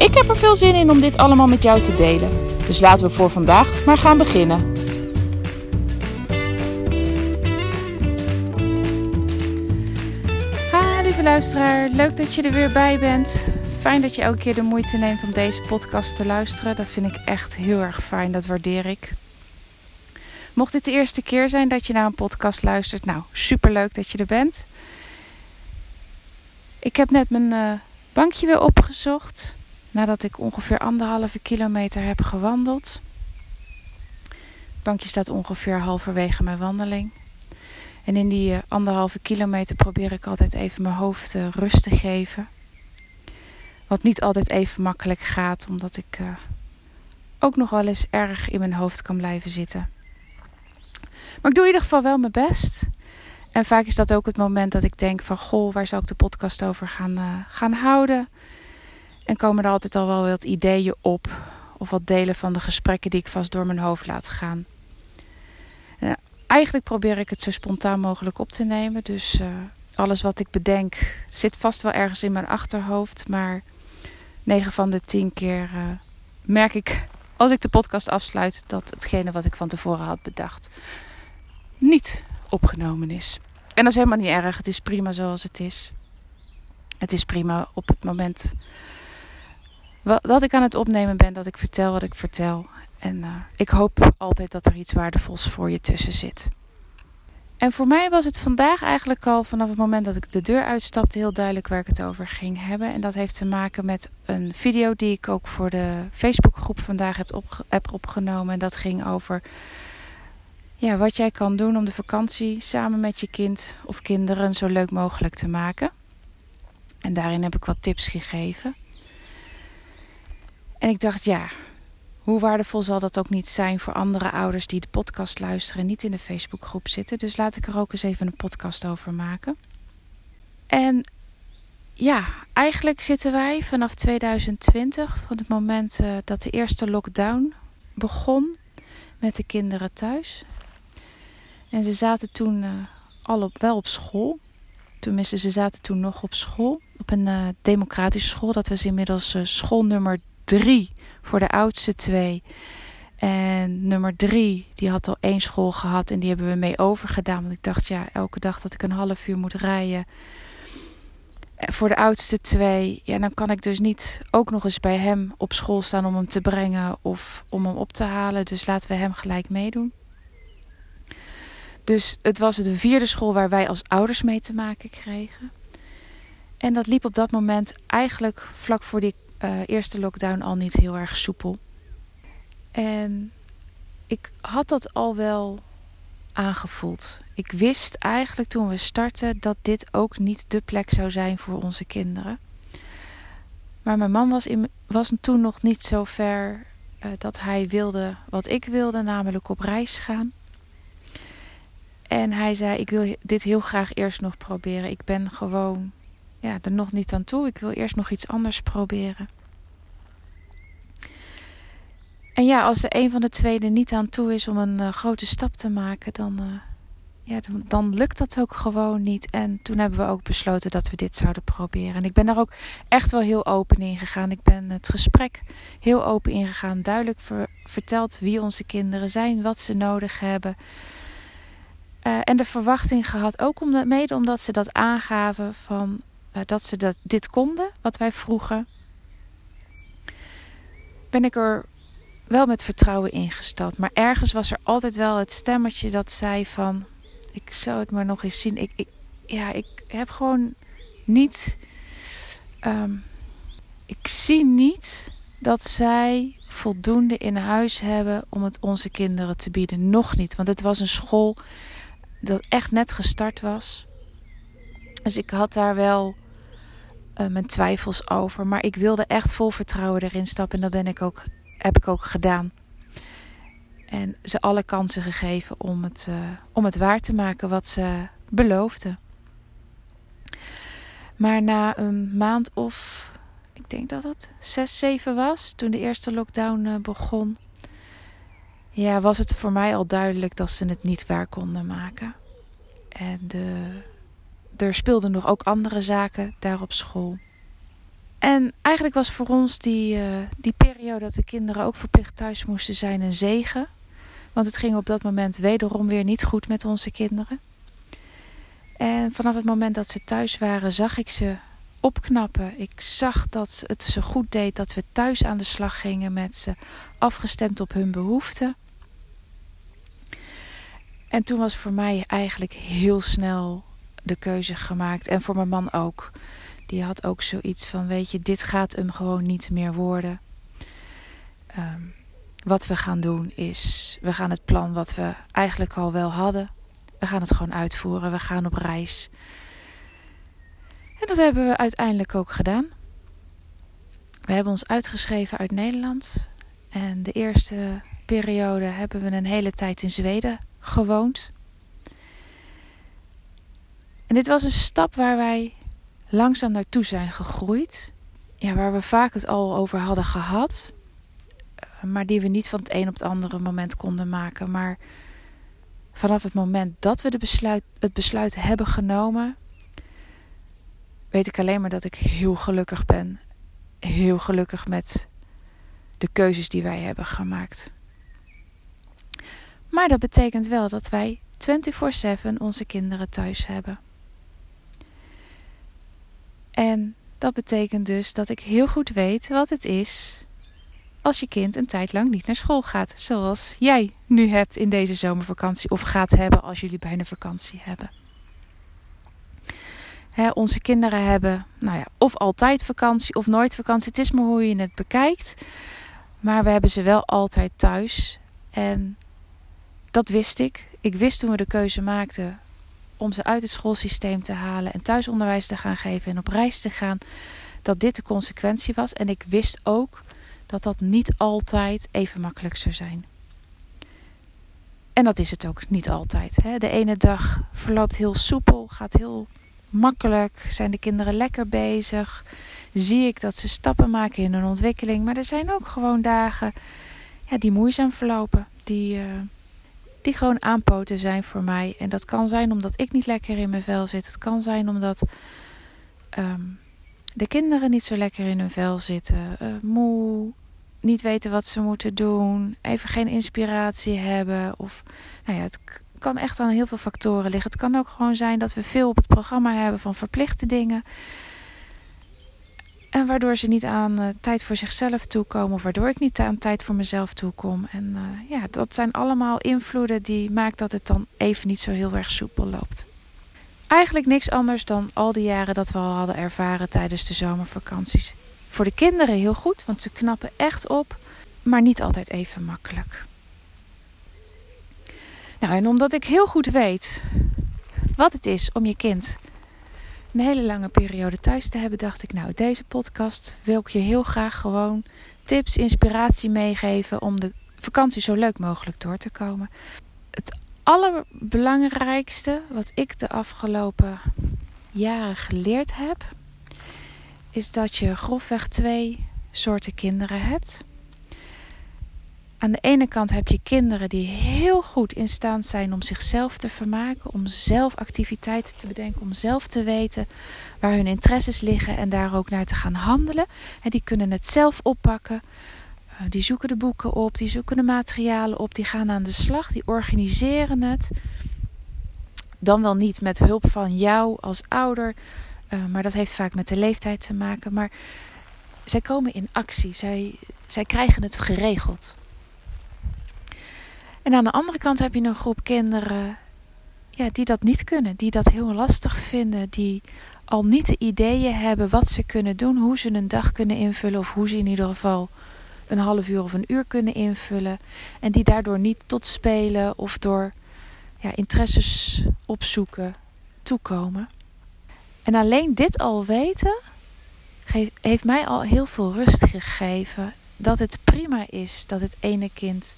Ik heb er veel zin in om dit allemaal met jou te delen. Dus laten we voor vandaag maar gaan beginnen. Ha, lieve luisteraar, leuk dat je er weer bij bent. Fijn dat je elke keer de moeite neemt om deze podcast te luisteren. Dat vind ik echt heel erg fijn, dat waardeer ik. Mocht dit de eerste keer zijn dat je naar een podcast luistert, nou superleuk dat je er bent. Ik heb net mijn uh, bankje weer opgezocht nadat ik ongeveer anderhalve kilometer heb gewandeld. Het bankje staat ongeveer halverwege mijn wandeling. En in die uh, anderhalve kilometer probeer ik altijd even mijn hoofd uh, rust te geven. Wat niet altijd even makkelijk gaat, omdat ik ook nog wel eens erg in mijn hoofd kan blijven zitten. Maar ik doe in ieder geval wel mijn best. En vaak is dat ook het moment dat ik denk van... Goh, waar zou ik de podcast over gaan, gaan houden? En komen er altijd al wel wat ideeën op. Of wat delen van de gesprekken die ik vast door mijn hoofd laat gaan. Uh, eigenlijk probeer ik het zo spontaan mogelijk op te nemen. Dus uh, alles wat ik bedenk zit vast wel ergens in mijn achterhoofd. Maar 9 van de 10 keer merk ik als ik de podcast afsluit... dat hetgene wat ik van tevoren had bedacht niet opgenomen is. En dat is helemaal niet erg. Het is prima zoals het is. Het is prima op het moment dat ik aan het opnemen ben, dat ik vertel wat ik vertel. En uh, ik hoop altijd dat er iets waardevols voor je tussen zit. En voor mij was het vandaag eigenlijk al vanaf het moment dat ik de deur uitstapte heel duidelijk waar ik het over ging hebben. En dat heeft te maken met een video die ik ook voor de Facebookgroep vandaag heb opgenomen. En dat ging over ja, wat jij kan doen om de vakantie samen met je kind of kinderen zo leuk mogelijk te maken. En daarin heb ik wat tips gegeven. En ik dacht, ja, hoe waardevol zal dat ook niet zijn voor andere ouders die de podcast luisteren en niet in de Facebookgroep zitten. Dus laat ik er ook eens even een podcast over maken. En ja, eigenlijk zitten wij vanaf 2020, van het moment uh, dat de eerste lockdown begon, met de kinderen thuis. En ze zaten toen uh, al op, wel op school. Tenminste, ze zaten toen nog op school. Op een uh, democratische school. Dat was inmiddels school nummer drie voor de oudste twee. En nummer drie, die had al één school gehad en die hebben we mee overgedaan. Want ik dacht, ja, elke dag dat ik een half uur moet rijden voor de oudste twee, ja, dan kan ik dus niet ook nog eens bij hem op school staan om hem te brengen of om hem op te halen. Dus laten we hem gelijk meedoen. Dus het was de vierde school waar wij als ouders mee te maken kregen. En dat liep op dat moment eigenlijk vlak voor die uh, eerste lockdown al niet heel erg soepel. En ik had dat al wel aangevoeld. Ik wist eigenlijk toen we startten dat dit ook niet de plek zou zijn voor onze kinderen. Maar mijn man was, in, was toen nog niet zo ver uh, dat hij wilde wat ik wilde, namelijk op reis gaan. En hij zei: Ik wil dit heel graag eerst nog proberen. Ik ben gewoon ja, er nog niet aan toe. Ik wil eerst nog iets anders proberen. En ja, als de een van de twee er niet aan toe is om een uh, grote stap te maken, dan, uh, ja, dan, lukt dat ook gewoon niet. En toen hebben we ook besloten dat we dit zouden proberen. En ik ben daar ook echt wel heel open in gegaan. Ik ben het gesprek heel open ingegaan. Duidelijk ver, verteld wie onze kinderen zijn, wat ze nodig hebben. Uh, en de verwachting gehad, ook mede omdat ze dat aangaven van uh, dat ze dat, dit konden, wat wij vroegen, ben ik er wel met vertrouwen ingestapt. Maar ergens was er altijd wel het stemmetje dat zei van, ik zou het maar nog eens zien. Ik, ik ja, ik heb gewoon niet, um, ik zie niet dat zij voldoende in huis hebben om het onze kinderen te bieden. Nog niet, want het was een school dat echt net gestart was. Dus ik had daar wel uh, mijn twijfels over. Maar ik wilde echt vol vertrouwen erin stappen en dat ben ik ook, heb ik ook gedaan. En ze alle kansen gegeven om het, uh, om het waar te maken wat ze beloofden. Maar na een maand of, ik denk dat het zes, zeven was, toen de eerste lockdown uh, begon, ja, was het voor mij al duidelijk dat ze het niet waar konden maken. En de, er speelden nog ook andere zaken daar op school. En eigenlijk was voor ons die, uh, die periode dat de kinderen ook verplicht thuis moesten zijn een zegen. Want het ging op dat moment wederom weer niet goed met onze kinderen. En vanaf het moment dat ze thuis waren, zag ik ze opknappen. Ik zag dat het ze goed deed dat we thuis aan de slag gingen met ze, afgestemd op hun behoeften. En toen was voor mij eigenlijk heel snel de keuze gemaakt. En voor mijn man ook. Die had ook zoiets van: Weet je, dit gaat hem gewoon niet meer worden. Um, wat we gaan doen is: we gaan het plan wat we eigenlijk al wel hadden, we gaan het gewoon uitvoeren. We gaan op reis. En dat hebben we uiteindelijk ook gedaan. We hebben ons uitgeschreven uit Nederland. En de eerste periode hebben we een hele tijd in Zweden gewoond. En dit was een stap waar wij langzaam naartoe zijn gegroeid. Ja, waar we vaak het al over hadden gehad. Eh, maar die we niet van het een op het andere moment konden maken. Maar vanaf het moment dat we de besluit, het besluit hebben genomen, weet ik alleen maar dat ik heel gelukkig ben. Heel gelukkig met de keuzes die wij hebben gemaakt. Maar dat betekent wel dat wij 24/7 onze kinderen thuis hebben. En dat betekent dus dat ik heel goed weet wat het is als je kind een tijd lang niet naar school gaat. Zoals jij nu hebt in deze zomervakantie of gaat hebben als jullie bijna vakantie hebben. onze kinderen hebben nou ja, of altijd vakantie of nooit vakantie. Het is maar hoe je het bekijkt. Maar we hebben ze wel altijd thuis. En dat wist ik. Ik wist toen we de keuze maakten om ze uit het schoolsysteem te halen en thuisonderwijs te gaan geven en op reis te gaan, dat dit de consequentie was. En ik wist ook dat dat niet altijd even makkelijk zou zijn. En dat is het ook niet altijd. Hè? De ene dag verloopt heel soepel, gaat heel makkelijk, zijn de kinderen lekker bezig. Zie ik dat ze stappen maken in hun ontwikkeling. Maar er zijn ook gewoon dagen ja, die moeizaam verlopen. Die, uh, die gewoon aanpoten zijn voor mij. En dat kan zijn omdat ik niet lekker in mijn vel zit. Het kan zijn omdat um, de kinderen niet zo lekker in hun vel zitten. Uh, moe, niet weten wat ze moeten doen, even geen inspiratie hebben. Of nou ja, het kan echt aan heel veel factoren liggen. Het kan ook gewoon zijn dat we veel op het programma hebben van verplichte dingen. En waardoor ze niet aan uh, tijd voor zichzelf toekomen. Of waardoor ik niet aan tijd voor mezelf toekom. En uh, ja, dat zijn allemaal invloeden die maken dat het dan even niet zo heel erg soepel loopt. Eigenlijk niks anders dan al die jaren dat we al hadden ervaren tijdens de zomervakanties. Voor de kinderen heel goed, want ze knappen echt op, maar niet altijd even makkelijk. Nou, en omdat ik heel goed weet wat het is om je kind een hele lange periode thuis te hebben, dacht ik, nou, deze podcast wil ik je heel graag gewoon tips, inspiratie meegeven om de vakantie zo leuk mogelijk door te komen. Het allerbelangrijkste wat ik de afgelopen jaren geleerd heb, is dat je grofweg twee soorten kinderen hebt. Aan de ene kant heb je kinderen die heel goed in staat zijn om zichzelf te vermaken, om zelf activiteiten te bedenken, om zelf te weten waar hun interesses liggen en daar ook naar te gaan handelen. En die kunnen het zelf oppakken. Eh, die zoeken de boeken op, die zoeken de materialen op, die gaan aan de slag, die organiseren het. Dan wel niet met hulp van jou als ouder, eh, maar dat heeft vaak met de leeftijd te maken. Maar zij komen in actie. Zij, zij krijgen het geregeld. En aan de andere kant heb je een groep kinderen ja, die dat niet kunnen. Die dat heel lastig vinden. Die al niet de ideeën hebben wat ze kunnen doen. Hoe ze een dag kunnen invullen. Of hoe ze in ieder geval een half uur of een uur kunnen invullen. En die daardoor niet tot spelen of door ja, interesses opzoeken toekomen. En alleen dit al weten, heeft mij al heel veel rust gegeven. Dat het prima is dat het ene kind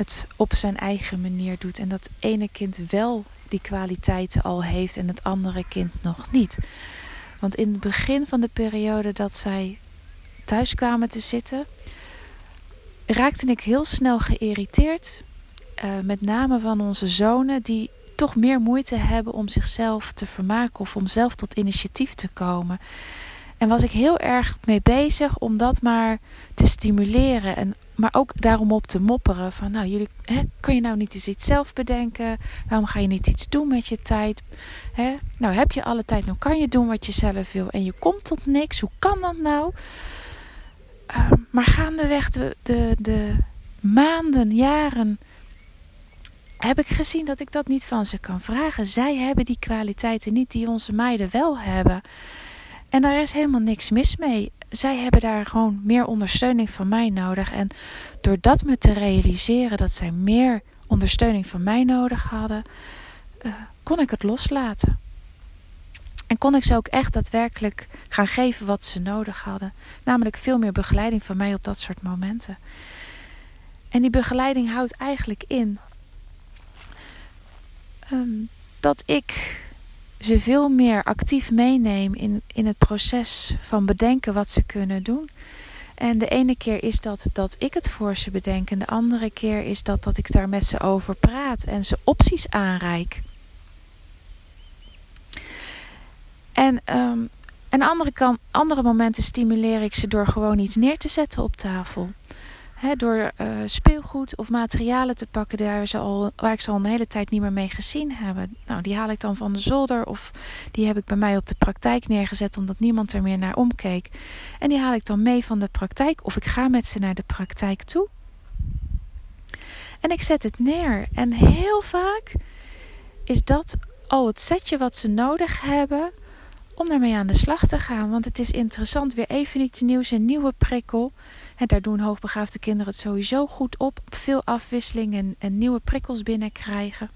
het op zijn eigen manier doet. En dat ene kind wel die kwaliteiten al heeft en het andere kind nog niet. Want in het begin van de periode dat zij thuis kwamen te zitten, raakte ik heel snel geïrriteerd. Uh, met name van onze zonen, die toch meer moeite hebben om zichzelf te vermaken of om zelf tot initiatief te komen. En was ik heel erg mee bezig om dat maar te stimuleren. En, maar ook daarom op te mopperen. Van nou, jullie, hè, kun je nou niet eens iets zelf bedenken? Waarom ga je niet iets doen met je tijd? Hè? Nou, heb je alle tijd, nou kan je doen wat je zelf wil. En je komt tot niks. Hoe kan dat nou? Uh, maar gaandeweg de, de, de maanden, jaren heb ik gezien dat ik dat niet van ze kan vragen. Zij hebben die kwaliteiten niet die onze meiden wel hebben. En daar is helemaal niks mis mee. Zij hebben daar gewoon meer ondersteuning van mij nodig. En door dat me te realiseren dat zij meer ondersteuning van mij nodig hadden, uh, kon ik het loslaten. En kon ik ze ook echt daadwerkelijk gaan geven wat ze nodig hadden. Namelijk veel meer begeleiding van mij op dat soort momenten. En die begeleiding houdt eigenlijk in um, dat ik ze veel meer actief meeneem in, in het proces van bedenken wat ze kunnen doen. En de ene keer is dat dat ik het voor ze bedenk. En de andere keer is dat dat ik daar met ze over praat en ze opties aanreik. En um, en andere, kan, andere momenten stimuleer ik ze door gewoon iets neer te zetten op tafel door uh, speelgoed of materialen te pakken daar ze al, waar ik ze al een hele tijd niet meer mee gezien heb. Nou, die haal ik dan van de zolder of die heb ik bij mij op de praktijk neergezet omdat niemand er meer naar omkeek. En die haal ik dan mee van de praktijk of ik ga met ze naar de praktijk toe. En ik zet het neer. En heel vaak is dat al het setje wat ze nodig hebben om daarmee aan de slag te gaan. Want het is interessant, weer even iets nieuws, een nieuwe prikkel. En daar doen hoogbegaafde kinderen het sowieso goed op. Veel afwisseling en, en nieuwe prikkels binnenkrijgen.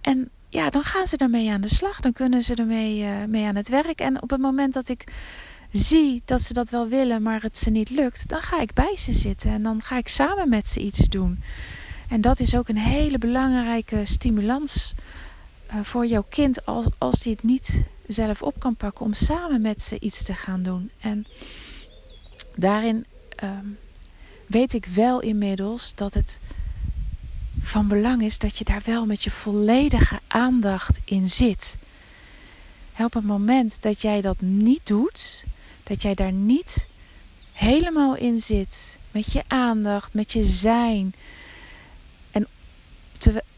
En ja, dan gaan ze daarmee aan de slag. Dan kunnen ze ermee uh, mee aan het werk. En op het moment dat ik zie dat ze dat wel willen, maar het ze niet lukt, dan ga ik bij ze zitten. En dan ga ik samen met ze iets doen. En dat is ook een hele belangrijke stimulans uh, voor jouw kind als, als die het niet zelf op kan pakken, om samen met ze iets te gaan doen. En daarin um, weet ik wel inmiddels dat het van belang is dat je daar wel met je volledige aandacht in zit. Op het moment dat jij dat niet doet, dat jij daar niet helemaal in zit, met je aandacht, met je zijn. En,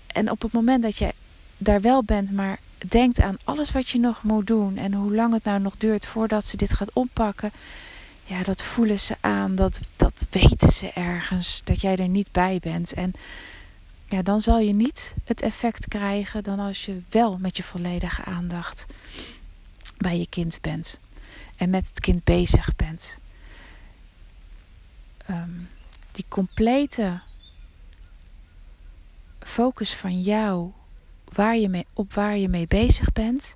en op het moment dat je daar wel bent, maar denkt aan alles wat je nog moet doen en hoe lang het nou nog duurt voordat ze dit gaat oppakken, ja, dat voelen ze aan, dat, dat weten ze ergens, dat jij er niet bij bent. En ja, dan zal je niet het effect krijgen dan als je wel met je volledige aandacht bij je kind bent en met het kind bezig bent. Um, die complete focus van jou waar je mee, op waar je mee bezig bent,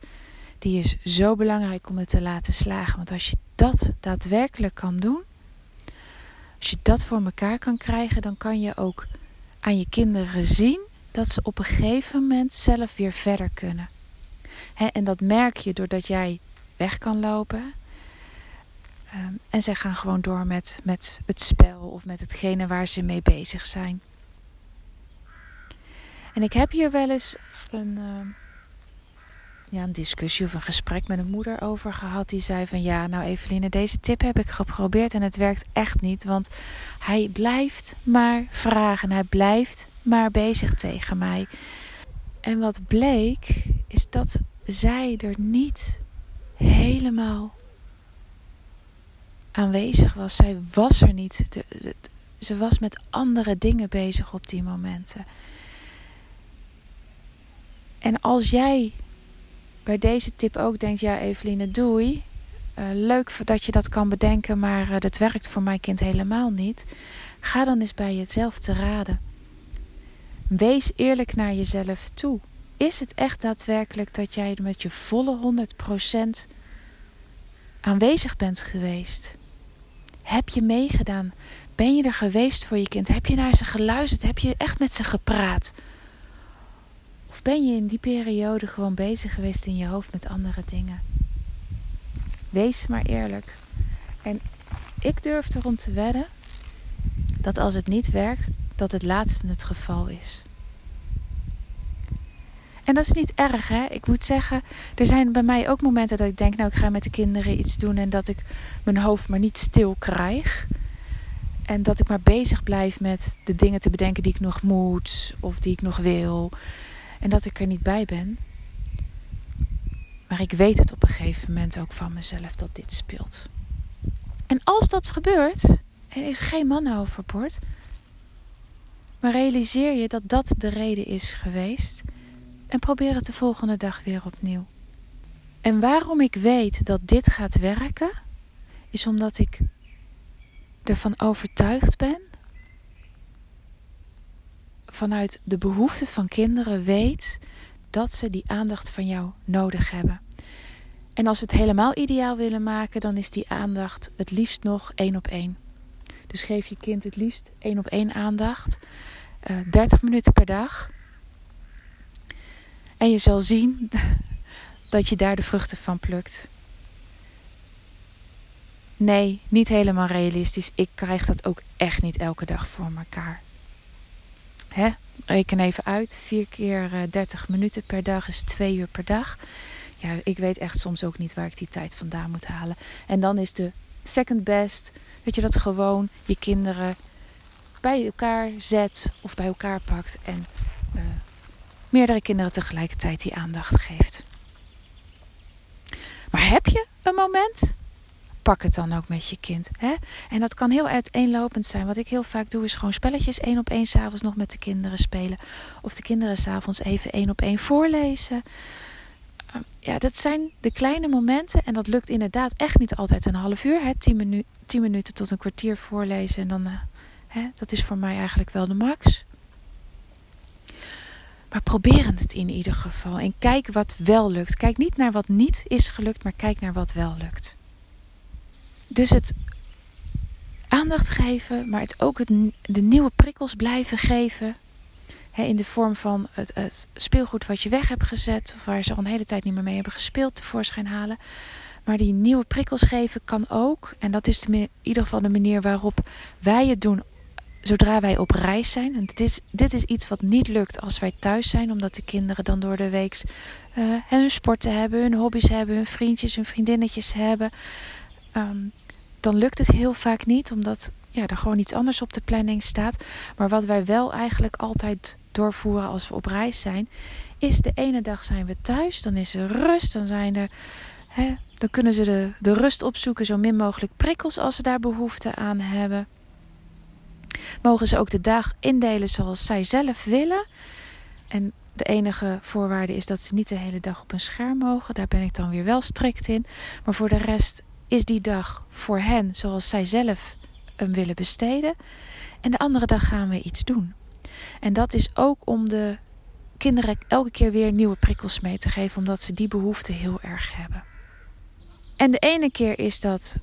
die is zo belangrijk om het te laten slagen. Want als je dat daadwerkelijk kan doen, als je dat voor elkaar kan krijgen, dan kan je ook aan je kinderen zien dat ze op een gegeven moment zelf weer verder kunnen. en dat merk je doordat jij weg kan lopen. Um, en zij gaan gewoon door met, met het spel of met hetgene waar ze mee bezig zijn. En ik heb hier wel eens een, uh, ja, een discussie of een gesprek met een moeder over gehad. Die zei van ja, nou Eveline, deze tip heb ik geprobeerd en het werkt echt niet. Want hij blijft maar vragen. Hij blijft maar bezig tegen mij. En wat bleek is dat zij er niet helemaal aanwezig was. Zij was er niet. ze was met andere dingen bezig op die momenten. En als jij bij deze tip ook denkt: ja, Eveline, doei. Uh, leuk dat je dat kan bedenken, maar uh, dat werkt voor mijn kind helemaal niet. Ga dan eens bij jezelf te raden. Wees eerlijk naar jezelf toe. Is het echt daadwerkelijk dat jij met je volle 100% aanwezig bent geweest? Heb je meegedaan? Ben je er geweest voor je kind? Heb je naar ze geluisterd? Heb je echt met ze gepraat? Ben je in die periode gewoon bezig geweest in je hoofd met andere dingen? Wees maar eerlijk. En ik durf erom te wedden dat als het niet werkt, dat het laatste het geval is. En dat is niet erg, hè? Ik moet zeggen, er zijn bij mij ook momenten dat ik denk, nou, ik ga met de kinderen iets doen en dat ik mijn hoofd maar niet stil krijg. En dat ik maar bezig blijf met de dingen te bedenken die ik nog moet of die ik nog wil. En dat ik er niet bij ben. Maar ik weet het op een gegeven moment ook van mezelf dat dit speelt. En als dat gebeurt, er is geen man overboord. Maar realiseer je dat dat de reden is geweest. En probeer het de volgende dag weer opnieuw. En waarom ik weet dat dit gaat werken, is omdat ik ervan overtuigd ben, vanuit de behoeften van kinderen weet dat ze die aandacht van jou nodig hebben. En als we het helemaal ideaal willen maken, dan is die aandacht het liefst nog één op één. Dus geef je kind het liefst één op één aandacht. Uh, eh, 30 minuten per dag. En je zal zien dat je daar de vruchten van plukt. Nee, niet helemaal realistisch. Ik krijg dat ook echt niet elke dag voor elkaar. Hè? Reken even uit. 4 keer 30 eh, minuten per dag is 2 uur per dag. Ja, ik weet echt soms ook niet waar ik die tijd vandaan moet halen. En dan is de second best dat je dat gewoon je kinderen bij elkaar zet of bij elkaar pakt en uh, meerdere kinderen tegelijkertijd die aandacht geeft. Maar heb je een moment? Pak het dan ook met je kind. Hè? En dat kan heel uiteenlopend zijn. Wat ik heel vaak doe, is gewoon spelletjes één op één s'avonds nog met de kinderen spelen. Of de kinderen s'avonds even één op één voorlezen. Ehm, ja, dat zijn de kleine momenten. En dat lukt inderdaad echt niet altijd een half uur. Hè? Tien, minu tien minuten tot een kwartier voorlezen. En dan, uh, hè, dat is voor mij eigenlijk wel de max. Maar probeer het in ieder geval. En kijk wat wel lukt. Kijk niet naar wat niet is gelukt, maar kijk naar wat wel lukt. Dus het aandacht geven, maar het ook het, de nieuwe prikkels blijven geven. in de vorm van het, het, speelgoed wat je weg hebt gezet, of waar ze al een hele tijd niet meer mee hebben gespeeld, tevoorschijn halen. Maar die nieuwe prikkels geven kan ook, en dat is in ieder geval de manier waarop wij het doen zodra wij op reis zijn. En dit is, dit is iets wat niet lukt als wij thuis zijn, omdat de kinderen dan door de week uh, hun sporten hebben, hun hobby's hebben, hun vriendjes, hun vriendinnetjes hebben. Ehm, dan lukt het heel vaak niet, omdat ja, er gewoon iets anders op de planning staat. Maar wat wij wel eigenlijk altijd doorvoeren als we op reis zijn, is de ene dag zijn we thuis, dan is er rust, dan zijn er. Dan kunnen ze de, de rust opzoeken, zo min mogelijk prikkels als ze daar behoefte aan hebben. Mogen ze ook de dag indelen zoals zij zelf willen. En de enige voorwaarde is dat ze niet de hele dag op een scherm mogen. Daar ben ik dan weer wel strikt in. Maar voor de rest is die dag voor hen zoals zij zelf hem willen besteden. En de andere dag gaan we iets doen. En dat is ook om de kinderen elke keer weer nieuwe prikkels mee te geven, omdat ze die behoefte heel erg hebben. En de ene keer is dat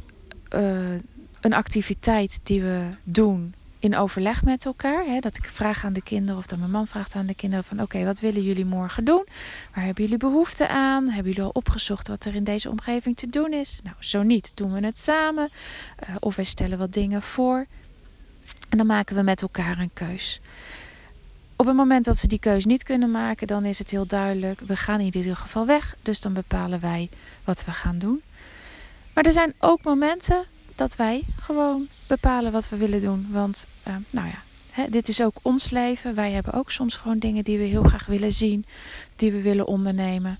uh, een activiteit die we doen in overleg met elkaar. Hè, dat ik vraag aan de kinderen of dat mijn man vraagt aan de kinderen van oké, wat willen jullie morgen doen? Waar hebben jullie behoefte aan? Hebben jullie al opgezocht wat er in deze omgeving te doen is? Nou, zo niet, doen we het samen. Uh, of wij stellen wat dingen voor. En dan maken we met elkaar een keus. Op het moment dat ze die keus niet kunnen maken, dan is het heel duidelijk: we gaan in ieder geval weg. Dus dan bepalen wij wat we gaan doen. Maar er zijn ook momenten dat wij gewoon bepalen wat we willen doen. Want, uh, nou ja, hè, dit is ook ons leven. Wij hebben ook soms gewoon dingen die we heel graag willen zien, die we willen ondernemen.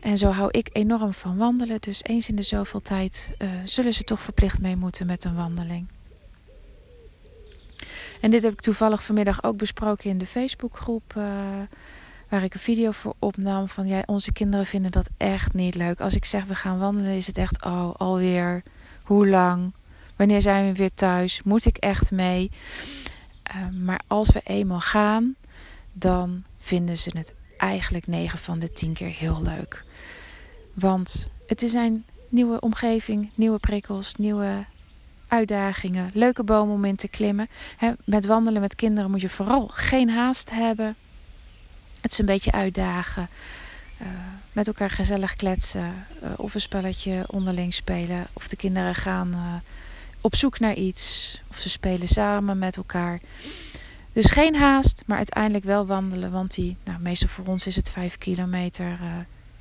En zo hou ik enorm van wandelen. Dus eens in de zoveel tijd uh, zullen ze toch verplicht mee moeten met een wandeling. En dit heb ik toevallig vanmiddag ook besproken in de Facebookgroep. Uh, waar ik een video voor opnam. Van ja, onze kinderen vinden dat echt niet leuk. Als ik zeg we gaan wandelen, is het echt, oh, alweer. Hoe lang? Wanneer zijn we weer thuis? Moet ik echt mee? Uh, maar als we eenmaal gaan, dan vinden ze het eigenlijk 9 van de 10 keer heel leuk. Want het zijn nieuwe omgeving, nieuwe prikkels, nieuwe uitdagingen, leuke bomen om in te klimmen. met wandelen met kinderen moet je vooral geen haast hebben. Het is een beetje uitdagen. Uh, met elkaar gezellig kletsen. Uh, of een spelletje onderling spelen. Of de kinderen gaan uh, op zoek naar iets. Of ze spelen samen met elkaar. Dus geen haast, maar uiteindelijk wel wandelen. Want die, nou, meestal voor ons is het vijf kilometer.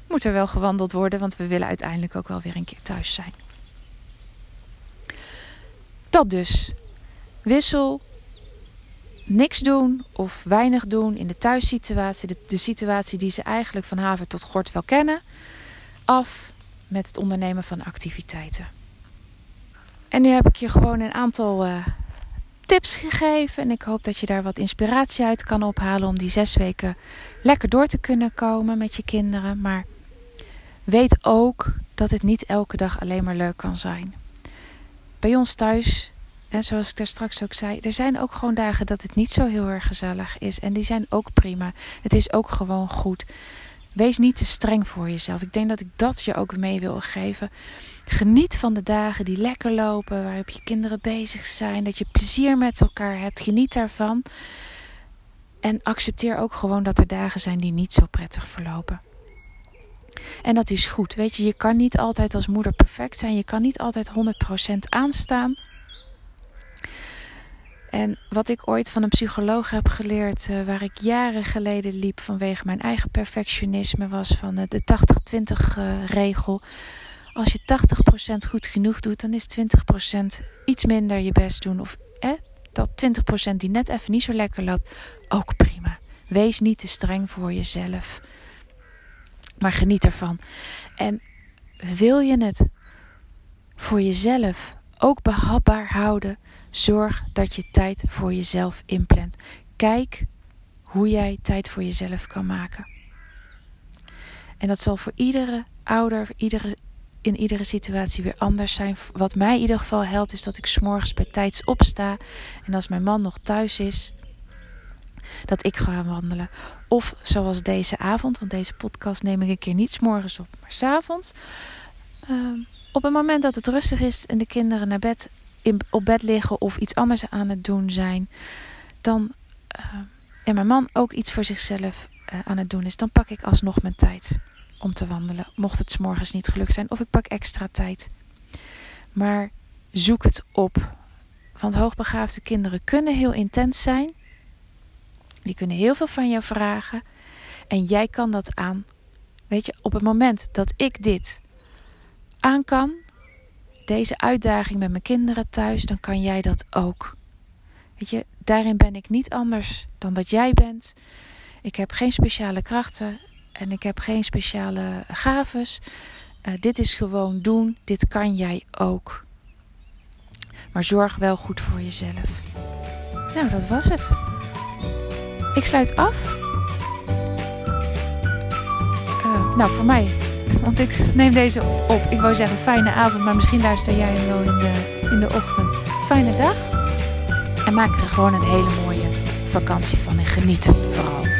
moet er wel gewandeld worden, want we willen uiteindelijk ook wel weer een keer thuis zijn. Dat dus. Wissel niks doen of weinig doen in de thuissituatie, de, de situatie die ze eigenlijk van haven tot gort wel kennen, af met het ondernemen van activiteiten. En nu heb ik je gewoon een aantal uh, tips gegeven en ik hoop dat je daar wat inspiratie uit kan ophalen om die zes weken lekker door te kunnen komen met je kinderen. Maar weet ook dat het niet elke dag alleen maar leuk kan zijn. Bij ons thuis en zoals ik daar straks ook zei, er zijn ook gewoon dagen dat het niet zo heel erg gezellig is. En die zijn ook prima. Het is ook gewoon goed. Wees niet te streng voor jezelf. Ik denk dat ik dat je ook mee wil geven. Geniet van de dagen die lekker lopen, waarop je kinderen bezig zijn, dat je plezier met elkaar hebt. Geniet daarvan. En accepteer ook gewoon dat er dagen zijn die niet zo prettig verlopen. En dat is goed. Weet je, je kan niet altijd als moeder perfect zijn. Je kan niet altijd 100% aanstaan. En wat ik ooit van een psycholoog heb geleerd, uh, waar ik jaren geleden liep vanwege mijn eigen perfectionisme, was van uh, de 80-20 uh, regel. Als je 80% goed genoeg doet, dan is 20% iets minder je best doen. Of eh, dat 20% die net even niet zo lekker loopt, ook prima. Wees niet te streng voor jezelf. Maar geniet ervan. En wil je het voor jezelf ook behapbaar houden, Zorg dat je tijd voor jezelf inplant. Kijk hoe jij tijd voor jezelf kan maken. En dat zal voor iedere ouder, iedere, in iedere situatie weer anders zijn. Wat mij in ieder geval helpt, is dat ik s'morgens bij tijds opsta. En als mijn man nog thuis is, dat ik ga wandelen. Of zoals deze avond, want deze podcast neem ik een keer niet s'morgens op, maar s'avonds. Uh, op het moment dat het rustig is en de kinderen naar bed op bed liggen of iets anders aan het doen zijn, dan uh, en mijn man ook iets voor zichzelf uh, aan het doen is, dan pak ik alsnog mijn tijd om te wandelen. Mocht het s morgens niet gelukt zijn, of ik pak extra tijd. Maar zoek het op. Want hoogbegaafde kinderen kunnen heel intens zijn. Die kunnen heel veel van jou vragen. En jij kan dat aan. Weet je, op het moment dat ik dit aan kan, deze uitdaging met mijn kinderen thuis, dan kan jij dat ook. Weet je, daarin ben ik niet anders dan dat jij bent. Ik heb geen speciale krachten en ik heb geen speciale gaves. Uh, dit is gewoon doen. Dit kan jij ook. Maar zorg wel goed voor jezelf. Nou, dat was het. Ik sluit af. Uh, nou, voor mij want ik neem deze op. Ik wou zeggen fijne avond, maar misschien luister jij hem wel in de, in de ochtend. Fijne dag. En maak er gewoon een hele mooie vakantie van en geniet vooral.